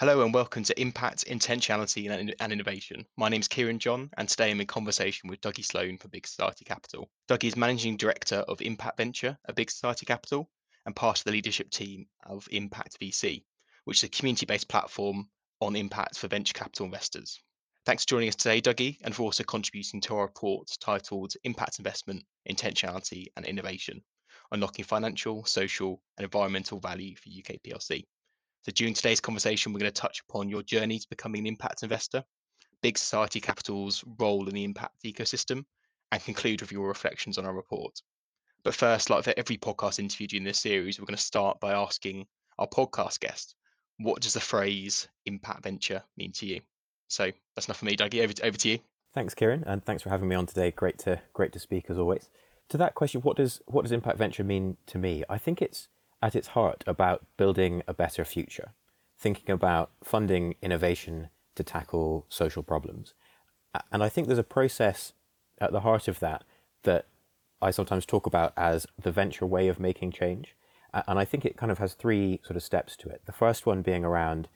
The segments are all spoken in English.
Hello and welcome to Impact, Intentionality and, Innovation. My name is Kieran John, and today I'm in conversation with Dougie Sloan for Big Society Capital. Dougie is Managing Director of Impact Venture at Big Society Capital and part of the leadership team of Impact VC, which is a community based platform on impact for venture capital investors. Thanks for joining us today, Dougie, and for also contributing to our report titled Impact Investment, Intentionality and Innovation Unlocking Financial, Social and Environmental Value for UK PLC. So during today's conversation, we're going to touch upon your journey to becoming an impact investor, Big Society Capital's role in the impact ecosystem, and conclude with your reflections on our report. But first, like for every podcast interview during this series, we're going to start by asking our podcast guest, what does the phrase impact venture mean to you? So that's enough for me, Dougie. Over over to you. Thanks, Kieran, and thanks for having me on today. Great to great to speak as always. To that question, what does what does impact venture mean to me? I think it's at its heart about building a better future, thinking about funding innovation to tackle social problems. And I think there's a process at the heart of that that I sometimes talk about as the venture way of making change. And I think it kind of has three sort of steps to it. The first one being around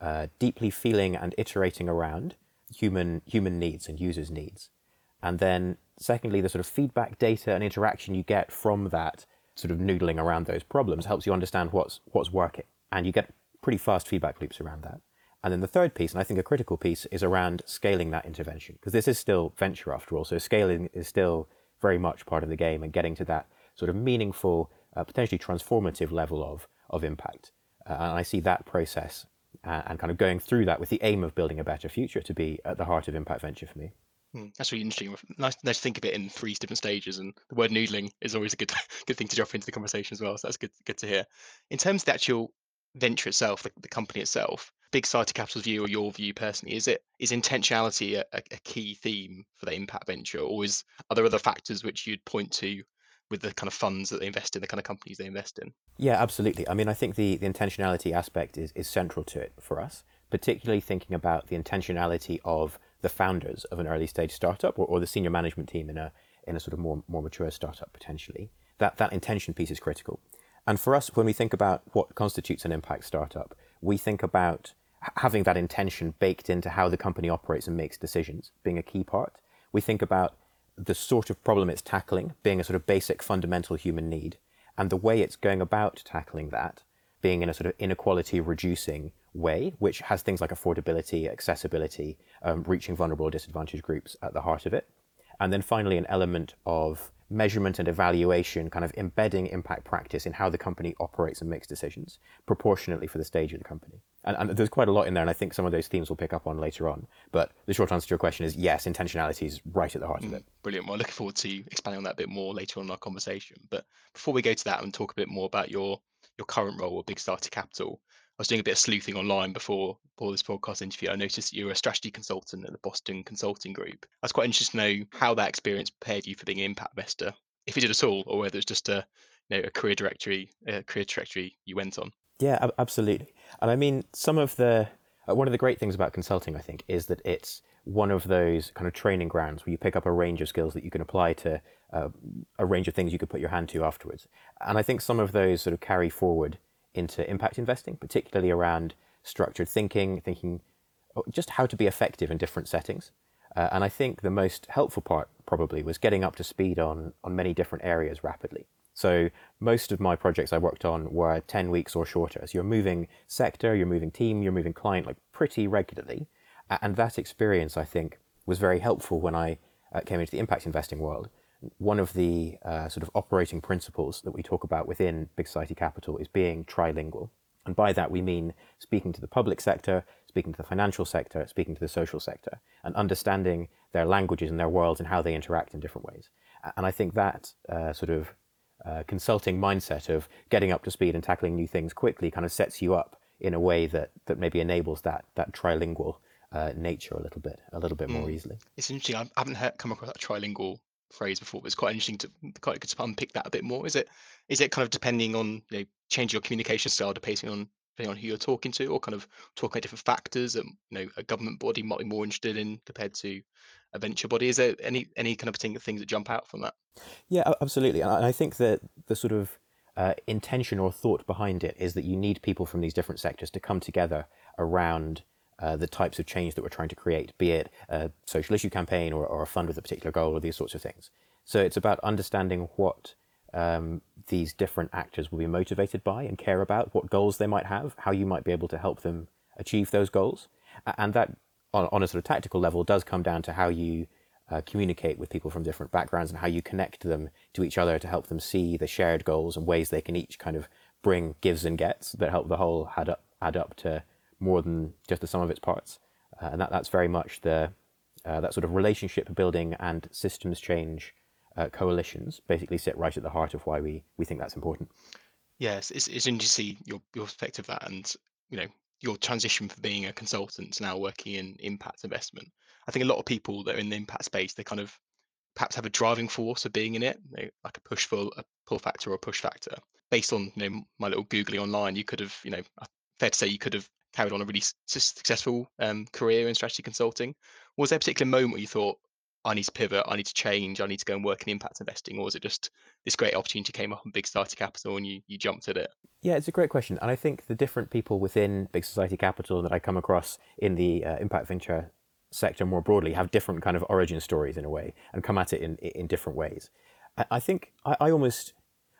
uh, deeply feeling and iterating around human human needs and users' needs. And then secondly, the sort of feedback data and interaction you get from that sort of noodling around those problems helps you understand what's what's working, and you get pretty fast feedback loops around that. And then the third piece, and I think a critical piece, is around scaling that intervention because this is still venture after all. So scaling is still very much part of the game, and getting to that sort of meaningful, uh, potentially transformative level of of impact. Uh, and I see that process uh, and kind of going through that with the aim of building a better future to be at the heart of impact venture for me. Hmm, that's really interesting. Nice, nice to think of it in three different stages, and the word noodling is always a good good thing to drop into the conversation as well. So that's good good to hear. In terms of the actual venture itself, the, the company itself, Big Society Capital's view or your view personally, is it is intentionality a, a, key theme for the impact venture, or is are there other factors which you'd point to with the kind of funds that they invest in, the kind of companies they invest in? Yeah, absolutely. I mean, I think the, the intentionality aspect is, is central to it for us, particularly thinking about the intentionality of the founders of an early stage startup or, or the senior management team in a in a sort of more more mature startup potentially. That that intention piece is critical. And for us, when we think about what constitutes an impact startup, we think about having that intention baked into how the company operates and makes decisions being a key part. We think about the sort of problem it's tackling being a sort of basic fundamental human need and the way it's going about tackling that being in a sort of inequality reducing way, which has things like affordability, accessibility, um, reaching vulnerable or disadvantaged groups at the heart of it. And then finally, an element of measurement and evaluation, kind of embedding impact practice in how the company operates and makes decisions proportionately for the stage of the company. And, and, there's quite a lot in there, and I think some of those themes we'll pick up on later on. But the short answer to your question is yes, intentionality is right at the heart mm, of it. Brilliant. Well, looking forward to expanding on that a bit more later on in our conversation. But before we go to that and talk a bit more about your your current role at Big Society Capital, was doing a bit of sleuthing online before before this podcast interview. I noticed that you were a strategy consultant at the Boston Consulting Group. I was quite interested to know how that experience prepared you for being an impact investor, if you did at all, or whether it's just a you know a career directory a career trajectory you went on. Yeah, absolutely. And I mean, some of the uh, one of the great things about consulting, I think, is that it's one of those kind of training grounds where you pick up a range of skills that you can apply to uh, a range of things you could put your hand to afterwards. And I think some of those sort of carry forward into impact investing, particularly around structured thinking, thinking just how to be effective in different settings. Uh, and I think the most helpful part probably was getting up to speed on, on many different areas rapidly. So most of my projects I worked on were 10 weeks or shorter. So you're moving sector, you're moving team, you're moving client like pretty regularly. And that experience, I think, was very helpful when I uh, came into the impact investing world one of the uh, sort of operating principles that we talk about within Big Society Capital is being trilingual. And by that, we mean speaking to the public sector, speaking to the financial sector, speaking to the social sector, and understanding their languages and their worlds and how they interact in different ways. And I think that uh, sort of uh, consulting mindset of getting up to speed and tackling new things quickly kind of sets you up in a way that, that maybe enables that, that trilingual uh, nature a little bit, a little bit mm. more easily. It's interesting. I haven't heard, come across that trilingual phrase before, but it's quite interesting to quite good to unpick that a bit more. Is it is it kind of depending on you know changing your communication style depending on depending on who you're talking to, or kind of talking about different factors that you know a government body might be more interested in compared to a venture body? Is there any any kind of particular things that jump out from that? Yeah, absolutely. And I think that the sort of uh, intention or thought behind it is that you need people from these different sectors to come together around uh, the types of change that we're trying to create, be it a social issue campaign or, or a fund with a particular goal or these sorts of things. So it's about understanding what um, these different actors will be motivated by and care about, what goals they might have, how you might be able to help them achieve those goals. And that, on, on a sort of tactical level, does come down to how you uh, communicate with people from different backgrounds and how you connect them to each other to help them see the shared goals and ways they can each kind of bring gives and gets that help the whole add up, add up to more than just the sum of its parts. Uh, and that, that's very much the uh, that sort of relationship building and systems change uh, coalitions basically sit right at the heart of why we we think that's important. Yes, it's, it's interesting to see your, your perspective of that and you know your transition from being a consultant to now working in impact investment. I think a lot of people that are in the impact space, they kind of perhaps have a driving force of being in it, like a push for a pull factor or a push factor. Based on you know my little googly online, you could have you know fair to say you could have carried on a really successful um, career in strategy consulting. Was there a particular moment where you thought I need to pivot, I need to change, I need to go and work in impact investing, or was it just this great opportunity came up in Big Society Capital and you you jumped at it? Yeah, it's a great question, and I think the different people within Big Society Capital that I come across in the uh, impact venture sector more broadly have different kind of origin stories in a way and come at it in in different ways. I, I think I, I almost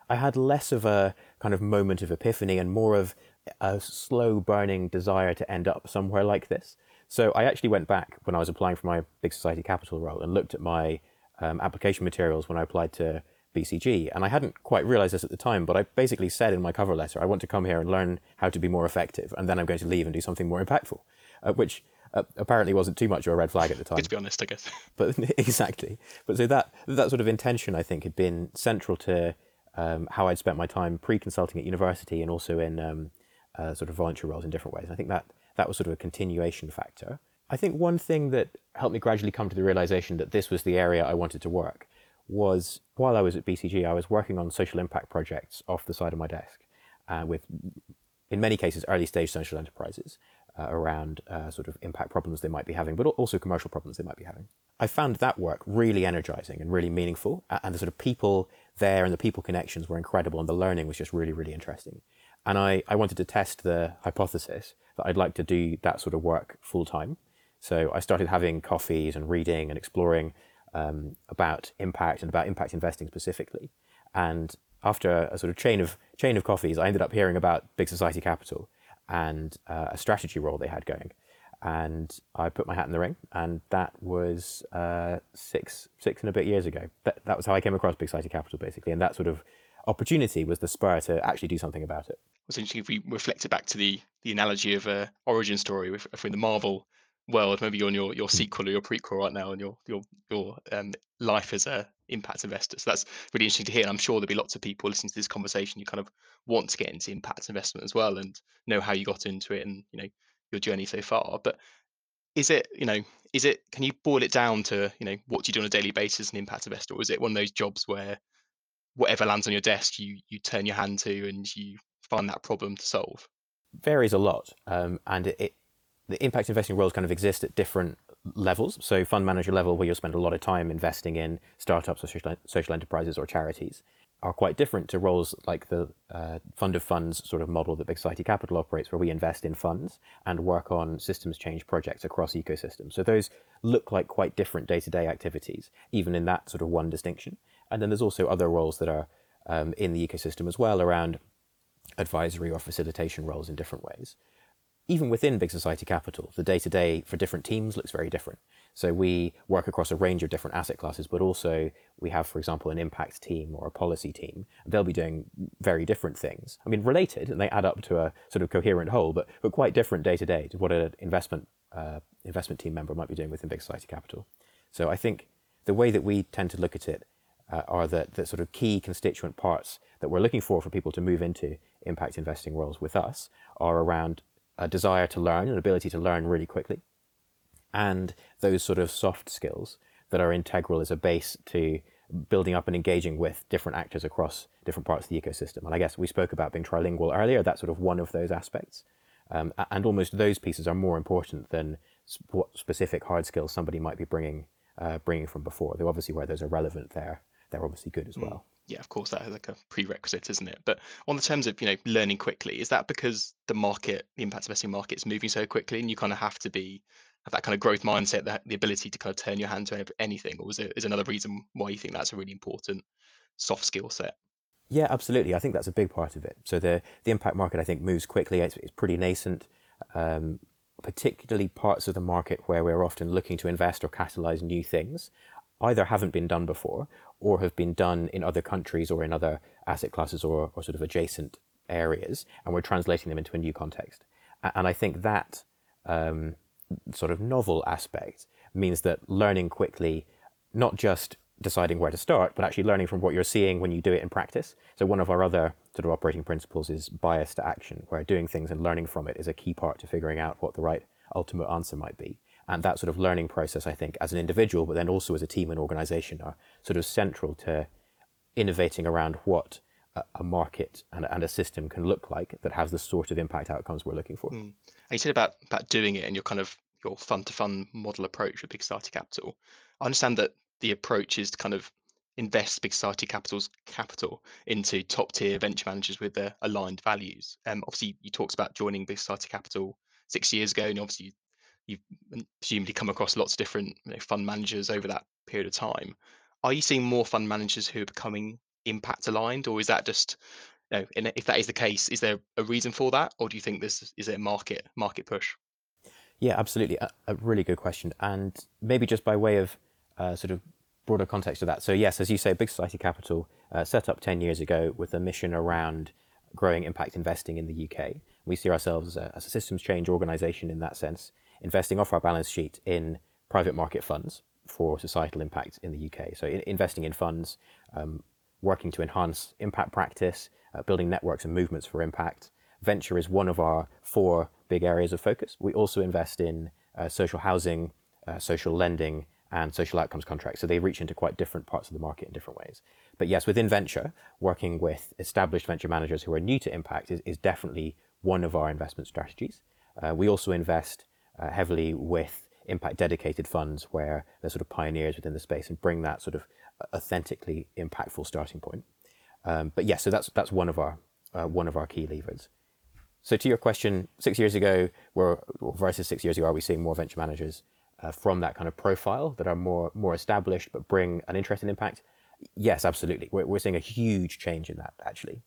I had less of a kind of moment of epiphany and more of a slow burning desire to end up somewhere like this. So I actually went back when I was applying for my Big Society Capital role and looked at my um, application materials when I applied to BCG. And I hadn't quite realized this at the time, but I basically said in my cover letter, I want to come here and learn how to be more effective, and then I'm going to leave and do something more impactful, uh, which uh, apparently wasn't too much of a red flag at the time. Good to be honest, I guess. But exactly. But so that that sort of intention, I think, had been central to um, how I'd spent my time pre-consulting at university and also in um, uh, sort of voluntary roles in different ways. And I think that that was sort of a continuation factor. I think one thing that helped me gradually come to the realization that this was the area I wanted to work was while I was at BCG, I was working on social impact projects off the side of my desk uh, with, in many cases, early stage social enterprises uh, around uh, sort of impact problems they might be having, but also commercial problems they might be having. I found that work really energizing and really meaningful, and the sort of people there and the people connections were incredible, and the learning was just really, really interesting. And I, I wanted to test the hypothesis that I'd like to do that sort of work full time. So I started having coffees and reading and exploring um, about impact and about impact investing specifically. And after a sort of chain of chain of coffees, I ended up hearing about Big Society Capital and uh, a strategy role they had going. And I put my hat in the ring, and that was uh, six six and a bit years ago. That, that was how I came across Big Society Capital, basically, and that sort of opportunity was the spur to actually do something about it. Essentially, if we reflect it back to the the analogy of a origin story, if, if we're in the Marvel world, maybe you're on your, your hmm. sequel or your prequel right now, and your your your um, life as a impact investor. So that's really interesting to hear. And I'm sure there'll be lots of people listening to this conversation. You kind of want to get into impact investment as well, and know how you got into it, and you know your journey so far. But is it you know is it can you boil it down to you know what do you do on a daily basis as an impact investor, or is it one of those jobs where whatever lands on your desk, you you turn your hand to and you find that problem to solve? Varies a lot, um, and it, it, the impact investing roles kind of exist at different levels. So, fund manager level, where you'll spend a lot of time investing in startups or social, social enterprises or charities, are quite different to roles like the uh, fund of funds sort of model that Big Society Capital operates, where we invest in funds and work on systems change projects across ecosystems. So those look like quite different day to day activities, even in that sort of one distinction. And then there's also other roles that are um, in the ecosystem as well around advisory or facilitation roles in different ways. Even within Big Society Capital, the day to day for different teams looks very different. So we work across a range of different asset classes, but also we have, for example, an impact team or a policy team. They'll be doing very different things. I mean, related, and they add up to a sort of coherent whole, but, but quite different day to day to what an investment uh, investment team member might be doing within Big Society Capital. So I think the way that we tend to look at it uh, are the, the sort of key constituent parts that we're looking for for people to move into impact investing roles with us are around a desire to learn, an ability to learn really quickly, and those sort of soft skills that are integral as a base to building up and engaging with different actors across different parts of the ecosystem. And I guess we spoke about being trilingual earlier. That's sort of one of those aspects. Um, and almost those pieces are more important than what specific hard skills somebody might be bringing uh, bringing from before. Though obviously where those are relevant there they're obviously good as hmm. well. Yeah, of course, that is like a prerequisite, isn't it? But on the terms of you know learning quickly, is that because the market, the impact investing market, is moving so quickly, and you kind of have to be have that kind of growth mindset, that the ability to kind of turn your hand to anything, or is it is another reason why you think that's a really important soft skill set? Yeah, absolutely. I think that's a big part of it. So the the impact market, I think, moves quickly. It's, it's pretty nascent. Um, particularly parts of the market where we're often looking to invest or catalyze new things either haven't been done before or have been done in other countries or in other asset classes or, or sort of adjacent areas, and we're translating them into a new context. And I think that um, sort of novel aspect means that learning quickly, not just deciding where to start, but actually learning from what you're seeing when you do it in practice. So one of our other sort of operating principles is bias to action, where doing things and learning from it is a key part to figuring out what the right ultimate answer might be. And that sort of learning process, I think, as an individual, but then also as a team and organization, are sort of central to innovating around what a market and, a system can look like that has the sort of impact outcomes we're looking for. Mm. And you said about about doing it and your kind of your fund to fund model approach with Big Society Capital. I understand that the approach is to kind of invest Big Society Capital's capital into top tier venture managers with their aligned values. Um, obviously, you talked about joining Big Society Capital six years ago, and obviously you've presumably come across lots of different you know, fund managers over that period of time. Are you seeing more fund managers who are becoming impact aligned, or is that just you know, if that is the case, is there a reason for that, or do you think this is a market market push? Yeah, absolutely, a, a really good question, and maybe just by way of uh, sort of broader context of that. So yes, as you say, Big Society Capital uh, set up ten years ago with a mission around growing impact investing in the UK. We see ourselves as a, as a systems change organization in that sense, investing off our balance sheet in private market funds for societal impact in the UK. So in, investing in funds, um, working to enhance impact practice, uh, building networks and movements for impact. Venture is one of our four big areas of focus. We also invest in uh, social housing, uh, social lending, and social outcomes contracts. So they reach into quite different parts of the market in different ways. But yes, within venture, working with established venture managers who are new to impact is, is definitely one of our investment strategies. Uh, we also invest uh, heavily with impact dedicated funds where they're sort of pioneers within the space and bring that sort of authentically impactful starting point. Um, but yes, yeah, so that's that's one of our uh, one of our key levers. So to your question, six years ago, were versus six years ago, are we seeing more venture managers uh, from that kind of profile that are more more established but bring an interest in impact? Yes, absolutely. We're, we're seeing a huge change in that actually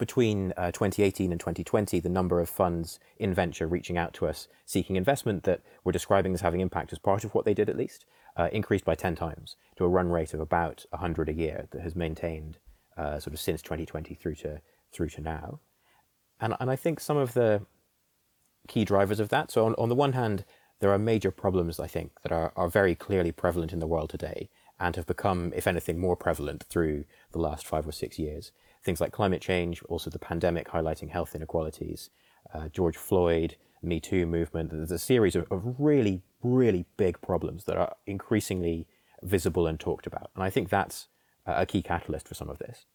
between uh, 2018 and 2020, the number of funds in venture reaching out to us seeking investment that we're describing as having impact as part of what they did at least uh, increased by 10 times to a run rate of about 100 a year that has maintained uh, sort of since 2020 through to through to now. And, and I think some of the key drivers of that. So on, on the one hand, there are major problems I think that are, are very clearly prevalent in the world today and have become, if anything, more prevalent through the last five or six years things like climate change, also the pandemic highlighting health inequalities, uh, George Floyd, Me Too movement. There's a series of, of really, really big problems that are increasingly visible and talked about. And I think that's a key catalyst for some of this.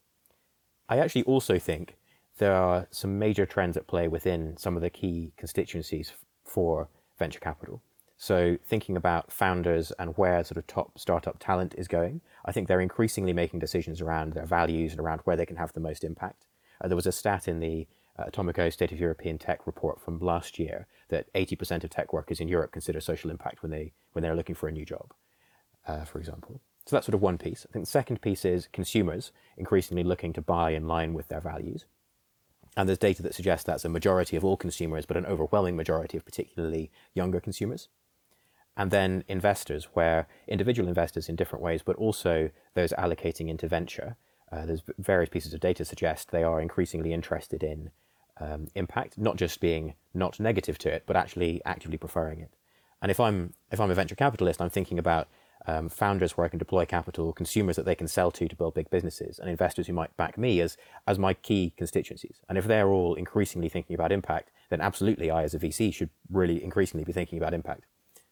I actually also think there are some major trends at play within some of the key constituencies for venture capital. So thinking about founders and where sort of top startup talent is going, I think they're increasingly making decisions around their values and around where they can have the most impact. Uh, there was a stat in the uh, Atomico State of European Tech report from last year that 80% of tech workers in Europe consider social impact when they when they're looking for a new job, uh, for example. So that's sort of one piece. I think the second piece is consumers increasingly looking to buy in line with their values. And there's data that suggests that's a majority of all consumers, but an overwhelming majority of particularly younger consumers and then investors, where individual investors in different ways, but also those allocating into venture. Uh, there's various pieces of data suggest they are increasingly interested in um, impact, not just being not negative to it, but actually actively preferring it. And if I'm if I'm a venture capitalist, I'm thinking about um, founders where I can deploy capital, consumers that they can sell to to build big businesses, and investors who might back me as as my key constituencies. And if they're all increasingly thinking about impact, then absolutely I, as a VC, should really increasingly be thinking about impact.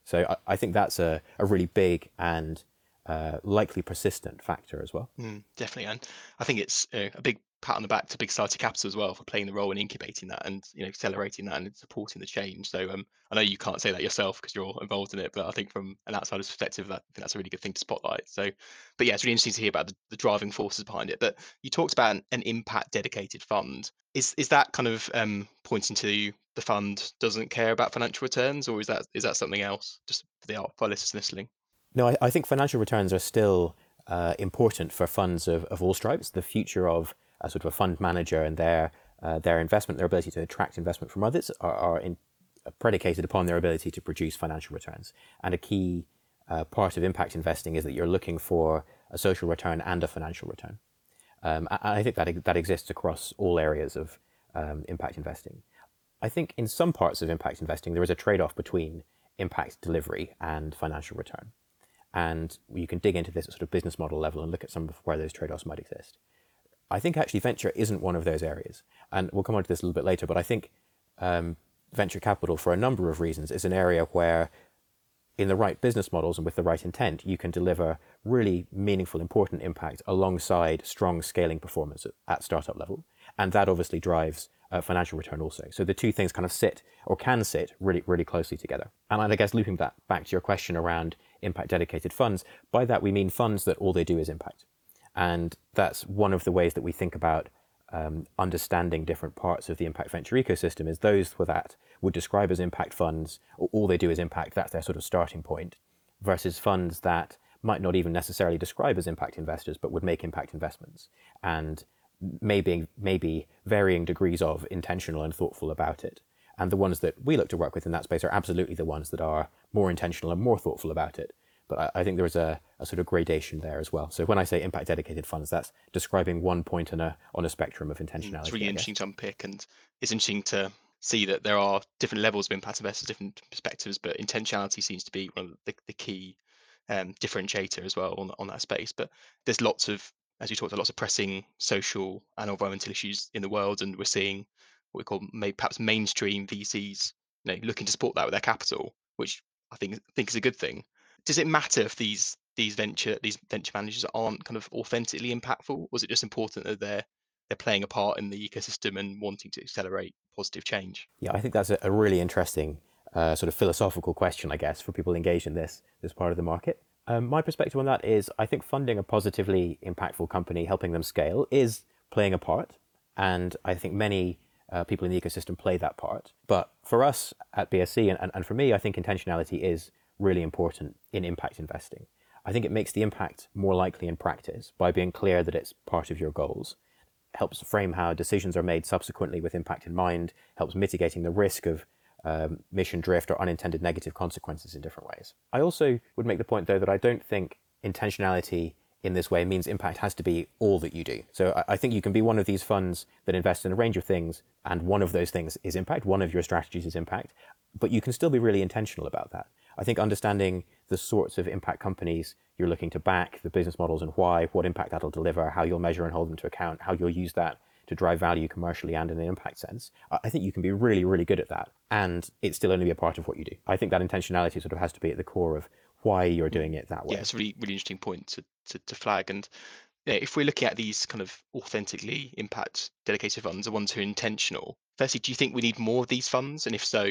So I, I think that's a, a really big and uh, likely persistent factor as well. Mm, definitely, and I think it's uh, a big pat on the back to Big Society Capital as well for playing the role in incubating that and you know accelerating that and supporting the change. So um, I know you can't say that yourself because you're involved in it, but I think from an outsider's perspective, that, that's a really good thing to spotlight. So, but yeah, it's really interesting to hear about the, the driving forces behind it. But you talked about an, an impact dedicated fund. Is is that kind of um, pointing to the fund doesn't care about financial returns, or is that is that something else? Just for the for listeners listening. No, I, I think financial returns are still uh, important for funds of, of all stripes. The future of a sort of a fund manager and their uh, their investment, their ability to attract investment from others, are, are in, predicated upon their ability to produce financial returns. And a key uh, part of impact investing is that you're looking for a social return and a financial return. Um, and I think that that exists across all areas of um, impact investing. I think in some parts of impact investing there is a trade-off between impact delivery and financial return. And you can dig into this at sort of business model level and look at some of where those trade-offs might exist. I think actually venture isn't one of those areas. And we'll come on to this a little bit later, but I think um, venture capital, for a number of reasons, is an area where, in the right business models and with the right intent, you can deliver really meaningful, important impact alongside strong scaling performance at, at startup level. And that obviously drives uh, financial return also. So the two things kind of sit or can sit really, really closely together. And I guess looping that back to your question around impact dedicated funds, by that we mean funds that all they do is impact. And that's one of the ways that we think about um, understanding different parts of the impact venture ecosystem is those that would describe as impact funds, all they do is impact, that's their sort of starting point, versus funds that might not even necessarily describe as impact investors, but would make impact investments. And maybe, maybe varying degrees of intentional and thoughtful about it. And the ones that we look to work with in that space are absolutely the ones that are more intentional and more thoughtful about it. But I, I think there's a, a, sort of gradation there as well. So when I say impact dedicated funds, that's describing one point on a on a spectrum of intentionality. It's really interesting to unpick, and it's interesting to see that there are different levels of impact investors, different perspectives, but intentionality seems to be one of the, the key um, differentiator as well on, on that space. But there's lots of, as you talked about, lots of pressing social and environmental issues in the world, and we're seeing what we call maybe perhaps mainstream VCs, you know, looking to support that with their capital, which I think think is a good thing does it matter if these these venture these venture managers aren't kind of authentically impactful? Was it just important that they're they're playing a part in the ecosystem and wanting to accelerate positive change? Yeah, I think that's a, really interesting uh, sort of philosophical question, I guess, for people engaged in this this part of the market. Um, my perspective on that is, I think funding a positively impactful company, helping them scale, is playing a part, and I think many uh, people in the ecosystem play that part. But for us at BSC, and, and, and for me, I think intentionality is really important in impact investing. I think it makes the impact more likely in practice by being clear that it's part of your goals. It helps frame how decisions are made subsequently with impact in mind, helps mitigating the risk of um, mission drift or unintended negative consequences in different ways. I also would make the point, though, that I don't think intentionality in this way means impact has to be all that you do. So I, I think you can be one of these funds that invest in a range of things, and one of those things is impact, one of your strategies is impact, but you can still be really intentional about that. I think understanding the sorts of impact companies you're looking to back, the business models and why, what impact that'll deliver, how you'll measure and hold them to account, how you'll use that to drive value commercially and in an impact sense. I think you can be really, really good at that. And it still only be a part of what you do. I think that intentionality sort of has to be at the core of why you're mm. doing it that way. Yeah, it's a really, really interesting point to, to, to flag. And yeah, if we're looking at these kind of authentically impact dedicated funds, the ones who are intentional, firstly, do you think we need more of these funds? And if so,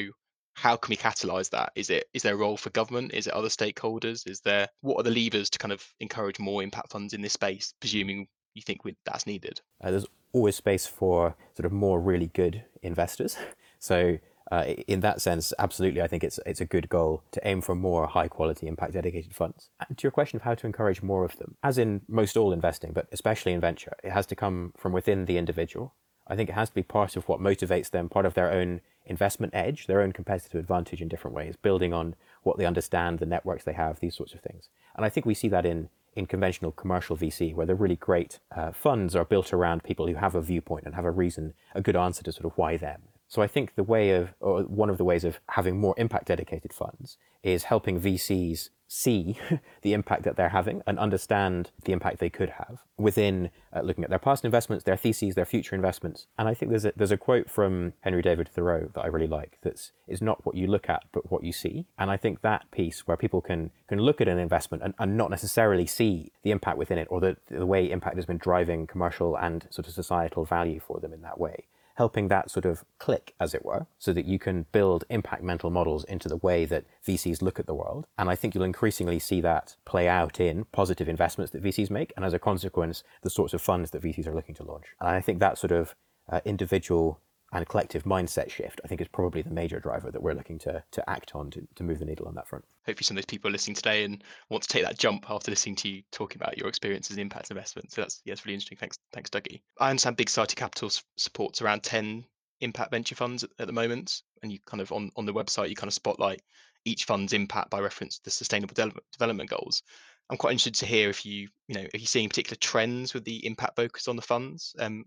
how can we catalyze that? Is it is there a role for government? Is it other stakeholders? Is there what are the levers to kind of encourage more impact funds in this space presuming you think that's needed? Uh, there's always space for sort of more really good investors. So uh, in that sense, absolutely, I think it's it's a good goal to aim for more high quality impact dedicated funds. And to your question of how to encourage more of them, as in most all investing, but especially in venture, it has to come from within the individual. I think it has to be part of what motivates them, part of their own investment edge, their own competitive advantage in different ways, building on what they understand, the networks they have, these sorts of things. And I think we see that in in conventional commercial VC, where the really great uh, funds are built around people who have a viewpoint and have a reason, a good answer to sort of why them. So I think the way of, or one of the ways of having more impact dedicated funds is helping VCs see the impact that they're having and understand the impact they could have within uh, looking at their past investments, their theses, their future investments. And I think there's a, there's a quote from Henry David Thoreau that I really like that's is not what you look at, but what you see. And I think that piece where people can can look at an investment and, and not necessarily see the impact within it or the, the way impact has been driving commercial and sort of societal value for them in that way helping that sort of click, as it were, so that you can build impact mental models into the way that VCs look at the world. And I think you'll increasingly see that play out in positive investments that VCs make, and as a consequence, the sorts of funds that VCs are looking to launch. And I think that sort of uh, individual and a collective mindset shift, I think, is probably the major driver that we're looking to to act on to, to move the needle on that front. Hopefully, some of those people are listening today and want to take that jump after listening to you talking about your experiences in impact investment. So that's yeah, really interesting. Thanks, thanks, Dougie. I understand Big Society Capital supports around ten impact venture funds at, at the moment, and you kind of on on the website you kind of spotlight each fund's impact by reference to the Sustainable De- Development Goals. I'm quite interested to hear if you, you know, if you're seeing particular trends with the impact focus on the funds. Um,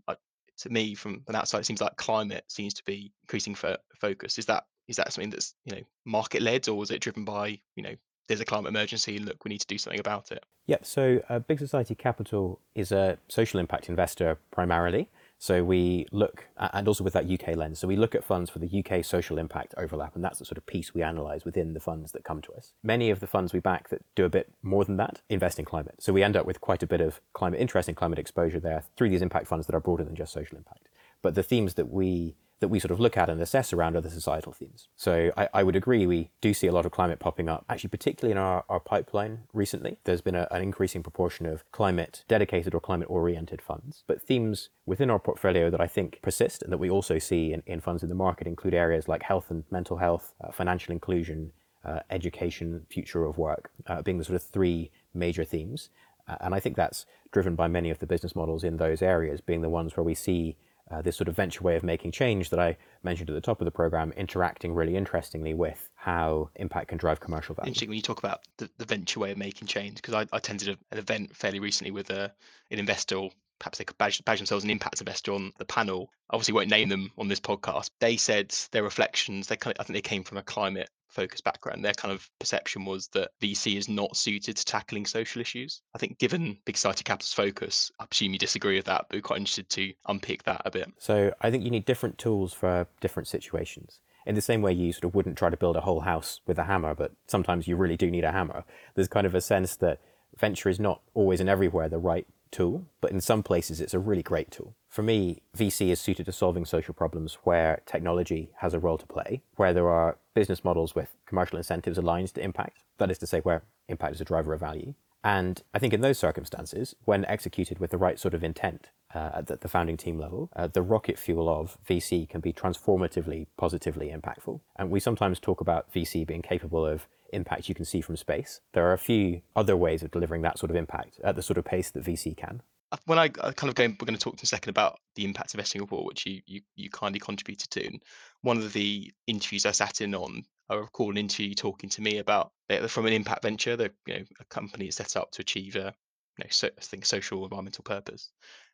to me from an outside it seems like climate seems to be increasing for focus. Is that is that something that's you know market led or is it driven by you know there's a climate emergency look we need to do something about it? Yep so uh, big society capital is a social impact investor primarily so we look, and also with that UK lens, so we look at funds for the UK social impact overlap, and that's the sort of piece we analyse within the funds that come to us. Many of the funds we back that do a bit more than that invest in climate. So we end up with quite a bit of climate interest and climate exposure there through these impact funds that are broader than just social impact. But the themes that we that we sort of look at and assess around other societal themes. So I, I, would agree we do see a lot of climate popping up, actually, particularly in our, our pipeline recently. There's been a, an increasing proportion of climate dedicated or climate oriented funds. But themes within our portfolio that I think persist and that we also see in, in funds in the market include areas like health and mental health, uh, financial inclusion, uh, education, future of work, uh, being the sort of three major themes. Uh, and I think that's driven by many of the business models in those areas being the ones where we see uh, this sort of venture way of making change that I mentioned at the top of the program, interacting really interestingly with how impact can drive commercial value. Interesting when you talk about the, the venture way of making change, because I, I, attended a, an event fairly recently with a, an investor, or perhaps they could badge, badge themselves an impact investor on the panel. Obviously, won't name them on this podcast. They said their reflections. They kind of, I think they came from a climate focused background, their kind of perception was that VC is not suited to tackling social issues. I think, given Big Society Capital's focus, I presume you disagree with that, but we're quite interested to unpick that a bit. So I think you need different tools for different situations. In the same way you sort of wouldn't try to build a whole house with a hammer, but sometimes you really do need a hammer. There's kind of a sense that venture is not always and everywhere the right tool, but in some places it's a really great tool. For me, VC is suited to solving social problems where technology has a role to play, where there are business models with commercial incentives aligned to impact, that is to say, where impact is a driver of value. And I think in those circumstances, when executed with the right sort of intent uh, at the founding team level, uh, the rocket fuel of VC can be transformatively, positively impactful. And we sometimes talk about VC being capable of impact you can see from space. There are a few other ways of delivering that sort of impact at the sort of pace that VC can. Uh, when I, I kind of go, we're going to talk in a second about the impact investing report, which you, you you kindly contributed to. And one of the interviews I sat in on, I recall an interview talking to me about from an impact venture, the you know a company is set up to achieve a you know so, I think social environmental purpose,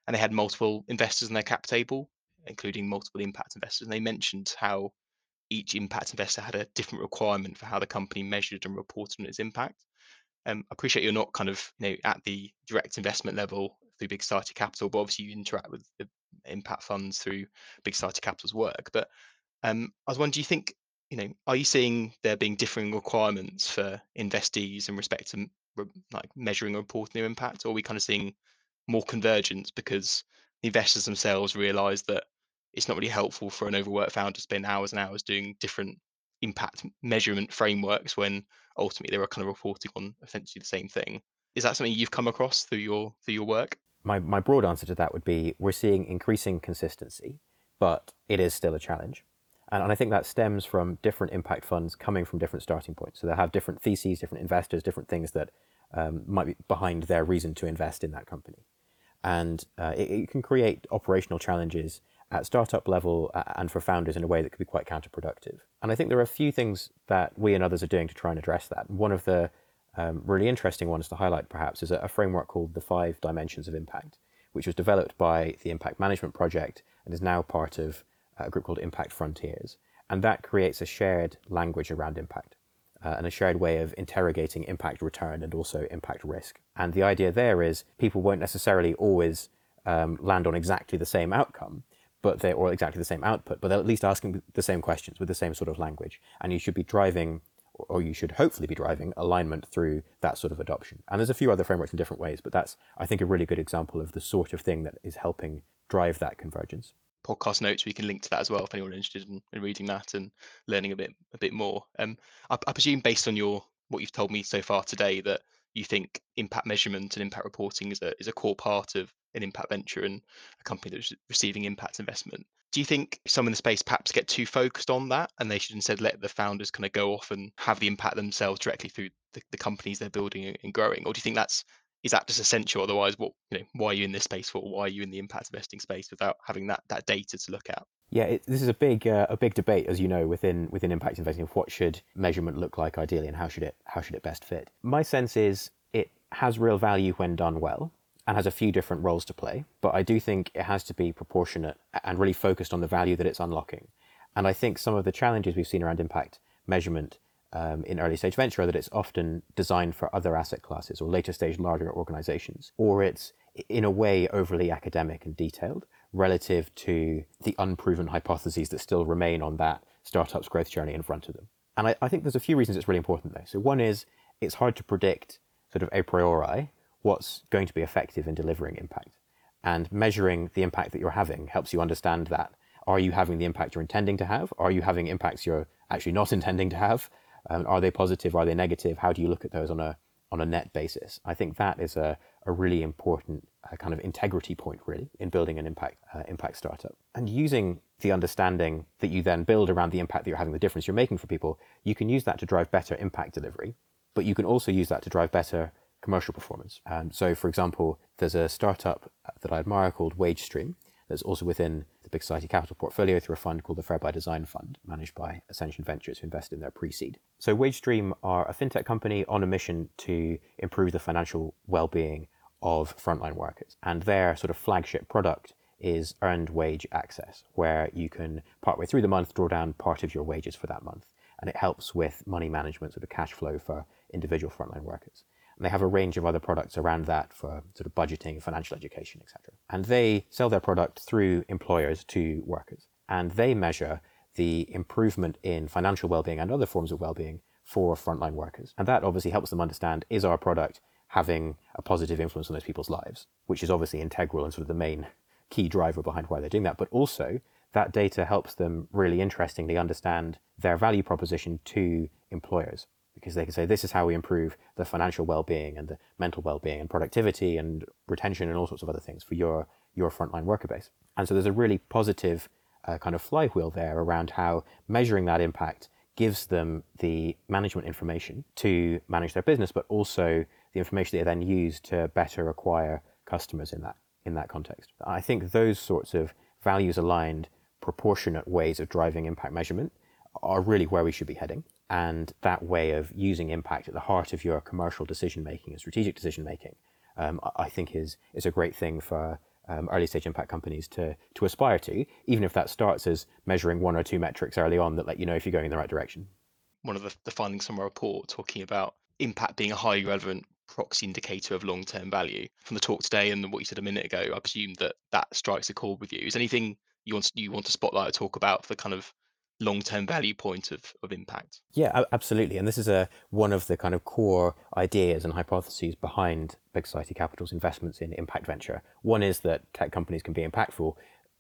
and they had multiple investors in their cap table, including multiple impact investors. And they mentioned how each impact investor had a different requirement for how the company measured and reported on its impact. Um, I appreciate you're not kind of you know at the direct investment level through Big Society Capital, but obviously you interact with the impact funds through Big Society Capital's work. But um, I was wondering, do you think you know are you seeing there being differing requirements for investees in respect to like measuring and reporting their impact, or are we kind of seeing more convergence because the investors themselves realise that it's not really helpful for an overworked founder to spend hours and hours doing different impact measurement frameworks when ultimately they were kind of reporting on essentially the same thing. Is that something you've come across through your through your work? My my broad answer to that would be we're seeing increasing consistency, but it is still a challenge. And, and I think that stems from different impact funds coming from different starting points. So they have different theses, different investors, different things that um, might be behind their reason to invest in that company. And uh, it, it can create operational challenges at startup level and for founders in a way that could be quite counterproductive. And I think there are a few things that we and others are doing to try and address that. One of the um, really interesting ones to highlight, perhaps, is a, a, framework called the Five Dimensions of Impact, which was developed by the Impact Management Project and is now part of a group called Impact Frontiers. And that creates a shared language around impact. uh, and a shared way of interrogating impact return and also impact risk. And the idea there is people won't necessarily always um, land on exactly the same outcome, but they or exactly the same output, but they're at least asking the same questions with the same sort of language. And you should be driving, or you should hopefully be driving alignment through that sort of adoption. And there's a few other frameworks in different ways, but that's I think a really good example of the sort of thing that is helping drive that convergence podcast notes we can link to that as well if anyone interested in, in reading that and learning a bit a bit more um I, I, presume based on your what you've told me so far today that you think impact measurement and impact reporting is a is a core part of an impact venture and a company that's receiving impact investment. Do you think some in the space perhaps get too focused on that and they should instead let the founders kind of go off and have the impact themselves directly through the, the companies they're building and growing? Or do you think that's is that just essential? Otherwise, what you know, why are you in this space for? Why are you in the impact investing space without having that that data to look at? Yeah, it, this is a big uh, a big debate, as you know, within within impact investing. What should measurement look like ideally, and how should it how should it best fit? My sense is it has real value when done well and has a few different roles to play, but I do think it has to be proportionate and really focused on the value that it's unlocking. And I think some of the challenges we've seen around impact measurement um, in early stage venture are that it's often designed for other asset classes or later stage larger organizations, or it's in a way overly academic and detailed relative to the unproven hypotheses that still remain on that startup's growth journey in front of them. And I, I think there's a few reasons it's really important though. So one is it's hard to predict sort of a priori what's going to be effective in delivering impact. And measuring the impact that you're having helps you understand that. Are you having the impact you're intending to have? Are you having impacts you're actually not intending to have? Um, are they positive? Are they negative? How do you look at those on a on a net basis? I think that is a, a really important uh, kind of integrity point, really, in building an impact uh, impact startup. And using the understanding that you then build around the impact that you're having, the difference you're making for people, you can use that to drive better impact delivery. But you can also use that to drive better commercial performance. Um, so, for example, there's a startup that I admire called WageStream that's also within the Big Society Capital portfolio through a fund called the Fair by Design Fund, managed by Ascension Ventures, who invest in their pre seed. So, WageStream are a fintech company on a mission to improve the financial well being of frontline workers. And their sort of flagship product is earned wage access, where you can partway through the month draw down part of your wages for that month. And it helps with money management, sort of cash flow for individual frontline workers. And they have a range of other products around that for sort of budgeting, financial education, etc. And they sell their product through employers to workers. And they measure the improvement in financial well-being and other forms of well-being for frontline workers. And that obviously helps them understand is our product having a positive influence on those people's lives, which is obviously integral and sort of the main key driver behind why they're doing that. But also that data helps them really interestingly understand their value proposition to employers because they can say this is how we improve the financial well-being and the mental well-being and productivity and retention and all sorts of other things for your your frontline worker base. And so there's a really positive uh, kind of flywheel there around how measuring that impact gives them the management information to manage their business, but also the information they then use to better acquire customers in that in that context. I think those sorts of values aligned, proportionate ways of driving impact measurement are really where we should be heading. And that way of using impact at the heart of your commercial decision making and strategic decision making, um, I think is is a great thing for um, early stage impact companies to to aspire to, even if that starts as measuring one or two metrics early on that let you know if you're going in the right direction. One of the, the findings from a report talking about impact being a highly relevant proxy indicator of long term value. From the talk today and what you said a minute ago, I presume that that strikes a chord with you. Is anything you want you want to spotlight or talk about for kind of long-term value point of, of impact. Yeah, absolutely. And this is a one of the kind of core ideas and hypotheses behind Big Society Capital's investments in impact venture. One is that tech companies can be impactful.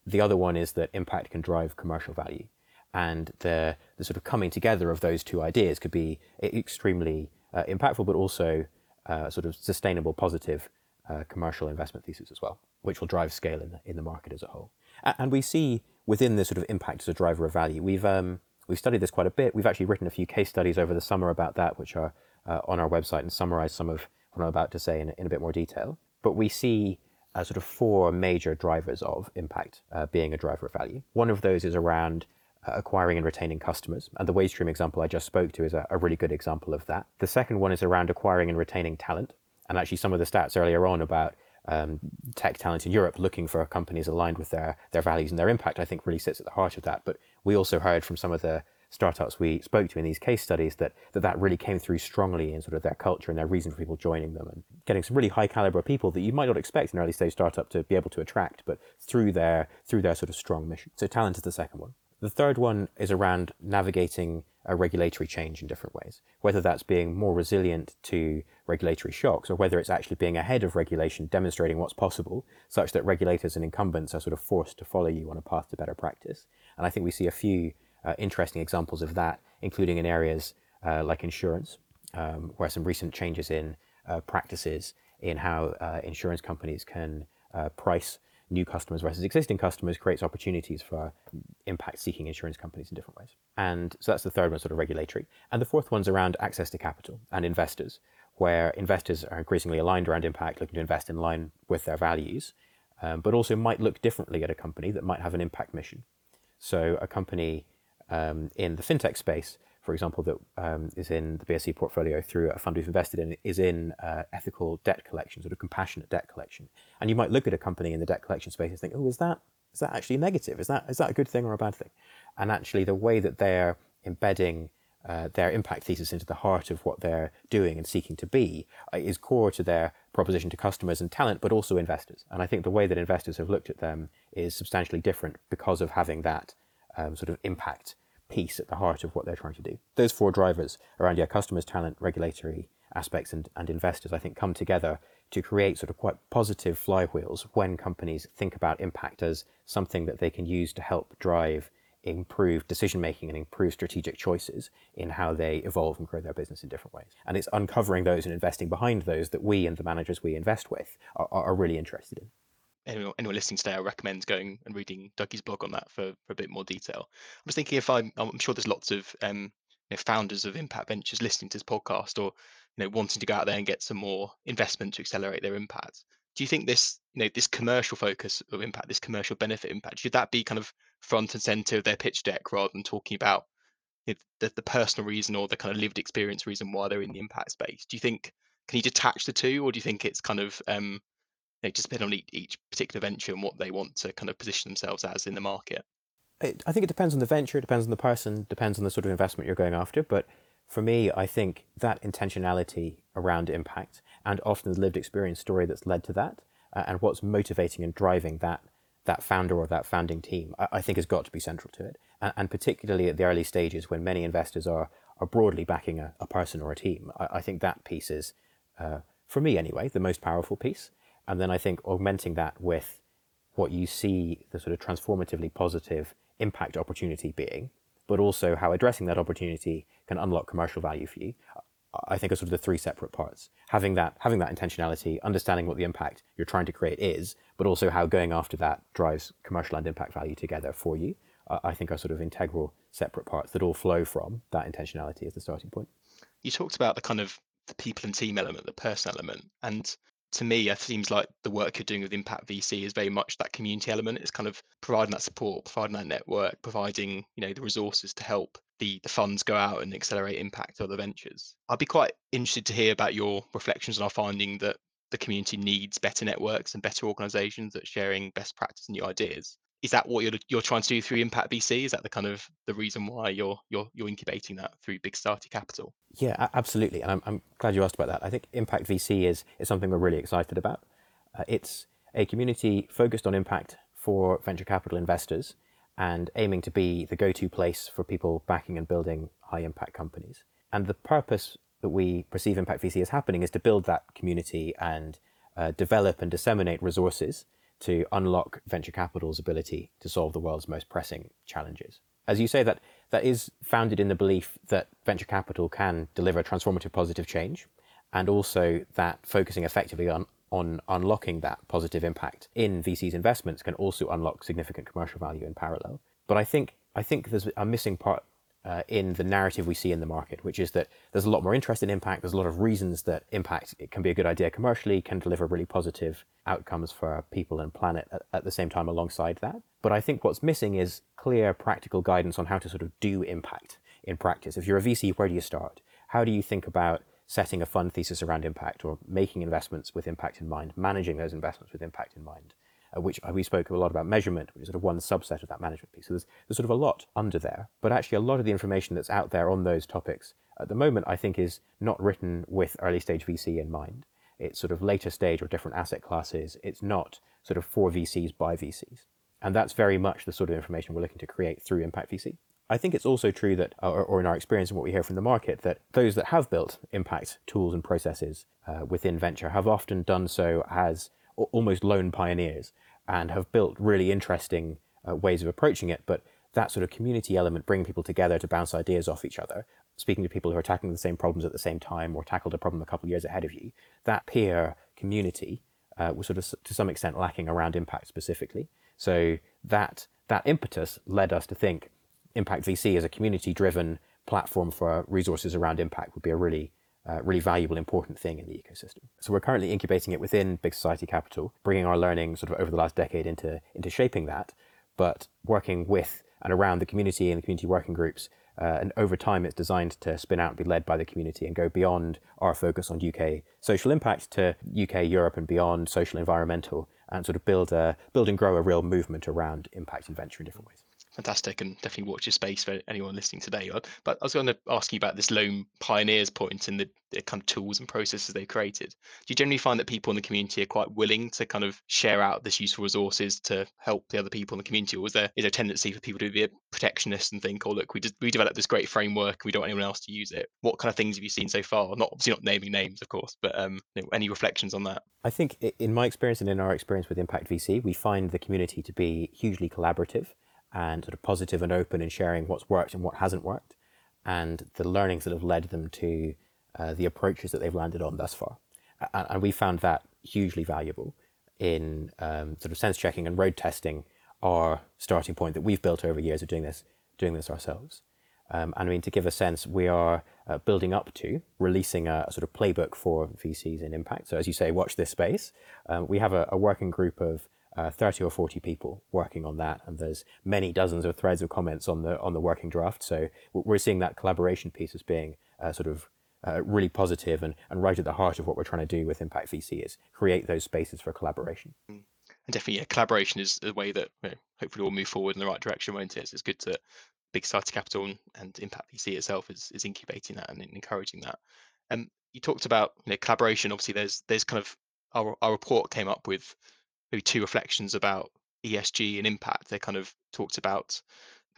The other one is that impact can drive commercial value. And the, the sort of coming together of those two ideas could be extremely uh, impactful, but also uh, sort of sustainable, positive uh, commercial investment thesis as well, which will drive scale in the, in the market as a whole. And we see within the sort of impact as a driver of value. We've um, we've studied this quite a bit. We've actually written a few case studies over the summer about that, which are uh, on our website and summarize some of what I'm about to say in, in a bit more detail. But we see uh, sort of four major drivers of impact uh, being a driver of value. One of those is around uh, acquiring and retaining customers. And the WageStream example I just spoke to is a, a really good example of that. The second one is around acquiring and retaining talent. And actually, some of the stats earlier on about um, tech talent in Europe looking for companies aligned with their, their values and their impact, I think really sits at the heart of that. But we also heard from some of the startups we spoke to in these case studies that, that that really came through strongly in sort of their culture and their reason for people joining them and getting some really high caliber people that you might not expect an early stage startup to be able to attract, but through their through their sort of strong mission. So talent is the second one. The third one is around navigating a regulatory change in different ways, whether that's being more resilient to regulatory shocks or whether it's actually being ahead of regulation, demonstrating what's possible, such that regulators and incumbents are sort of forced to follow you on a path to better practice. And I think we see a few uh, interesting examples of that, including in areas uh, like insurance, um, where some recent changes in uh, practices in how uh, insurance companies can uh, price new customers versus existing customers creates opportunities for impact seeking insurance companies in different ways. And so that's the third one, sort of regulatory. And the fourth one's around access to capital and investors, where investors are increasingly aligned around impact, looking to invest in line with their values, um, but also might look differently at a company that might have an impact mission. So a company um, in the fintech space for example, that um, is in the BSC portfolio through a fund we've invested in, is in uh, ethical debt collection, sort of compassionate debt collection. And you might look at a company in the debt collection space and think, oh, is that is that actually negative? Is that is that a good thing or a bad thing? And actually, the way that they're embedding uh, their impact thesis into the heart of what they're doing and seeking to be uh, is core to their proposition to customers and talent, but also investors. And I think the way that investors have looked at them is substantially different because of having that um, sort of impact piece at the heart of what they're trying to do. Those four drivers around yeah, customers, talent, regulatory aspects, and, and investors, I think, come together to create sort of quite positive flywheels when companies think about impact as something that they can use to help drive improved decision making and improve strategic choices in how they evolve and grow their business in different ways. And it's uncovering those and investing behind those that we and the managers we invest with are, are really interested in anyone, anyone listening today, I recommend going and reading Dougie's blog on that for, for a bit more detail. I was thinking if I'm, I'm sure there's lots of um, you know, founders of impact ventures listening to this podcast or you know wanting to go out there and get some more investment to accelerate their impact. Do you think this you know this commercial focus of impact, this commercial benefit impact, should that be kind of front and center of their pitch deck rather than talking about you know, the, the personal reason or the kind of lived experience reason why they're in the impact space? Do you think can you detach the two, or do you think it's kind of um, know, just depend on each, each particular venture and what they want to kind of position themselves as in the market. It, I think it depends on the venture, it depends on the person, depends on the sort of investment you're going after. But for me, I think that intentionality around impact and often the lived experience story that's led to that, uh, and what's motivating and driving that that founder or that founding team, I, I think has got to be central to it. And, and, particularly at the early stages when many investors are are broadly backing a, a person or a team, I, I think that piece is, uh, for me anyway, the most powerful piece. And then I think augmenting that with what you see the sort of transformatively positive impact opportunity being, but also how addressing that opportunity can unlock commercial value for you. I think are sort of the three separate parts. Having that, having that intentionality, understanding what the impact you're trying to create is, but also how going after that drives commercial and impact value together for you. Uh, I think are sort of integral separate parts that all flow from that intentionality as the starting point. You talked about the kind of the people and team element, the person element, and to me, it seems like the work you're doing with Impact VC is very much that community element. It's kind of providing that support, providing that network, providing you know the resources to help the the funds go out and accelerate impact of other ventures. I'd be quite interested to hear about your reflections on our finding that the community needs better networks and better organisations that are sharing best practice and new ideas is that what you're you're trying to do through Impact VC? Is that the kind of the reason why you're you're you're incubating that through Big Society Capital? Yeah, absolutely, and I'm I'm glad you asked about that. I think Impact VC is is something we're really excited about. Uh, it's a community focused on impact for venture capital investors and aiming to be the go-to place for people backing and building high impact companies. And the purpose that we perceive Impact VC as happening is to build that community and uh, develop and disseminate resources to unlock venture capital's ability to solve the world's most pressing challenges. As you say, that that is founded in the belief that venture capital can deliver transformative positive change, and also that focusing effectively on on unlocking that positive impact in VC's investments can also unlock significant commercial value in parallel. But I think I think there's a missing part uh, in the narrative we see in the market, which is that there's a lot more interest in impact. There's a lot of reasons that impact it can be a good idea commercially, can deliver really positive outcomes for people and planet at, at, the same time alongside that. But I think what's missing is clear practical guidance on how to sort of do impact in practice. If you're a VC, where do you start? How do you think about setting a fund thesis around impact or making investments with impact in mind, managing those investments with impact in mind? Uh, which we spoke a lot about measurement, which is sort of one subset of that management piece. So there's, there's sort of a lot under there. But actually, a lot of the information that's out there on those topics at the moment, I think, is not written with early stage VC in mind. It's sort of later stage or different asset classes. It's not sort of for VCs by VCs. And that's very much the sort of information we're looking to create through Impact VC. I think it's also true that, or, or in our experience and what we hear from the market, that those that have built impact tools and processes uh, within venture have often done so as almost lone pioneers and have built really interesting uh, ways of approaching it. But that sort of community element, bringing people together to bounce ideas off each other, speaking to people who are tackling the same problems at the same time or tackled a problem a couple of years ahead of you, that peer community uh, was sort of to some extent lacking around impact specifically. So that that impetus led us to think Impact VC as a community-driven platform for resources around impact would be a really uh, really valuable, important thing in the ecosystem. So we're currently incubating it within Big Society Capital, bringing our learning sort of over the last decade into into shaping that, but working with and around the community and the community working groups. Uh, and over time, it's designed to spin out and be led by the community and go beyond our focus on UK social impact to UK, Europe, and beyond social environmental, and sort of build a build and grow a real movement around impact and venture in different ways fantastic and definitely watch your space for anyone listening today. But I was going to ask you about this lone pioneers point and the, the, kind of tools and processes they've created. Do you generally find that people in the community are quite willing to kind of share out this useful resources to help the other people in the community, or is there is there a tendency for people to be a protectionist and think, oh look, we just we developed this great framework and we don't want anyone else to use it? What kind of things have you seen so far? Not obviously not naming names, of course, but um, any reflections on that? I think in my experience and in our experience with Impact VC, we find the community to be hugely collaborative and sort of positive and open in sharing what's worked and what hasn't worked, and the learnings that have led them to uh, the approaches that they've landed on thus far. And, and we found that hugely valuable in um, sort of sense checking and road testing our starting point that we've built over years of doing this, doing this ourselves. Um, and I mean, to give a sense, we are uh, building up to releasing a, a, sort of playbook for VCs in impact. So, as you say, watch this space. Um, we have a, a, working group of uh, 30 or 40 people working on that, and there's many dozens of threads of comments on the on the working draft. So we're seeing that collaboration piece as being uh, sort of uh, really positive and, and right at the heart of what we're trying to do with Impact VC is create those spaces for collaboration. Mm. And definitely, yeah, collaboration is the way that you know, hopefully we'll move forward in the right direction, won't it? So it's good to Big Society Capital and, and Impact VC itself is, is incubating that and encouraging that. And um, you talked about you know, collaboration. Obviously, there's there's kind of our, our report came up with maybe two reflections about ESG and impact. They kind of talked about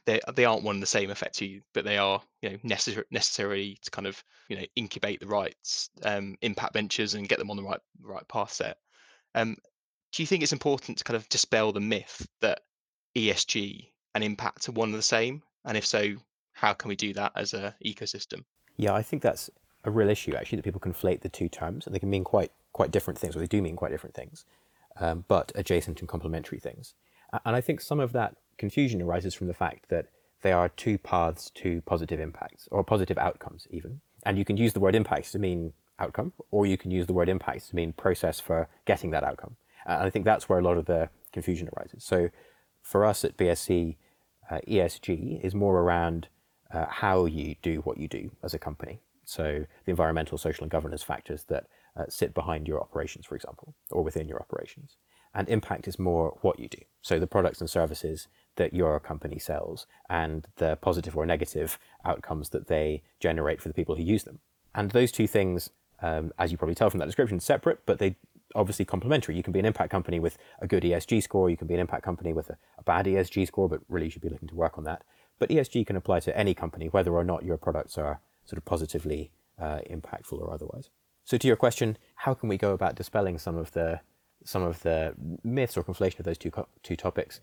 they they aren't one and the same effectively, but they are you know necessary necessary to kind of you know incubate the right um, impact ventures and get them on the right right path set. Um, do you think it's important to kind of dispel the myth that ESG and impact are one and the same? And if so, how can we do that as a ecosystem? Yeah, I think that's a real issue actually that people conflate the two terms and they can mean quite quite different things, or they do mean quite different things um, but adjacent and complementary things. And I think some of that confusion arises from the fact that there are two paths to positive impacts or positive outcomes, even. And you can use the word impact to mean outcome, or you can use the word impact to mean process for getting that outcome. And I think that's where a lot of the confusion arises. So for us at BSC, uh, ESG is more around uh, how you do what you do as a company. So the environmental, social, and governance factors that uh, sit behind your operations, for example, or within your operations. And impact is more what you do. So the products and services that your company sells and the positive or negative outcomes that they generate for the people who use them. And those two things, um, as you probably tell from that description, separate, but they obviously complementary. You can be an impact company with a good ESG score. You can be an impact company with a, a bad ESG score, but really you should be looking to work on that. But ESG can apply to any company, whether or not your products are sort of positively uh, impactful or otherwise. So to your question, how can we go about dispelling some of the some of the myths or conflation of those two two topics?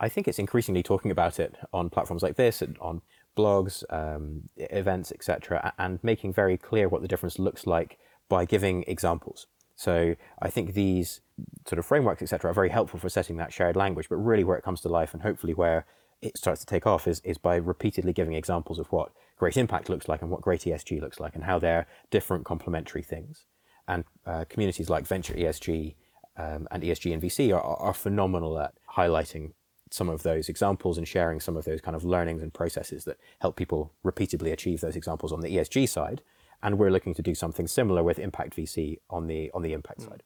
I think it's increasingly talking about it on platforms like this on blogs, um, events, etc., and making very clear what the difference looks like by giving examples. So I think these sort of frameworks, etc., are very helpful for setting that shared language. But really, where it comes to life, and hopefully where it starts to take off, is is by repeatedly giving examples of what great impact looks like and what great ESG looks like and how they're different complementary things. And uh, communities like Venture ESG um, and ESG and VC are, are phenomenal at highlighting some of those examples and sharing some of those kind of learnings and processes that help people repeatedly achieve those examples on the ESG side. And we're looking to do something similar with Impact VC on the on the impact mm. side.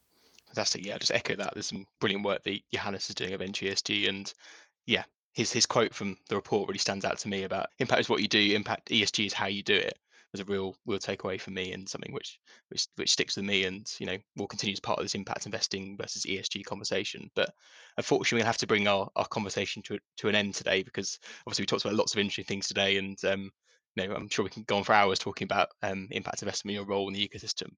Fantastic. Yeah, just echo that. There's some brilliant work that Johannes is doing at Venture ESG, and yeah, his his quote from the report really stands out to me about impact is what you do, impact ESG is how you do it. Was a real real takeaway for me and something which which which sticks with me, and you know will continue as part of this impact investing versus ESG conversation. But unfortunately, we'll have to bring our, our conversation to to an end today because obviously we talked about lots of interesting things today, and um, you know I'm sure we can go on for hours talking about um, impact investment, and your role in the ecosystem.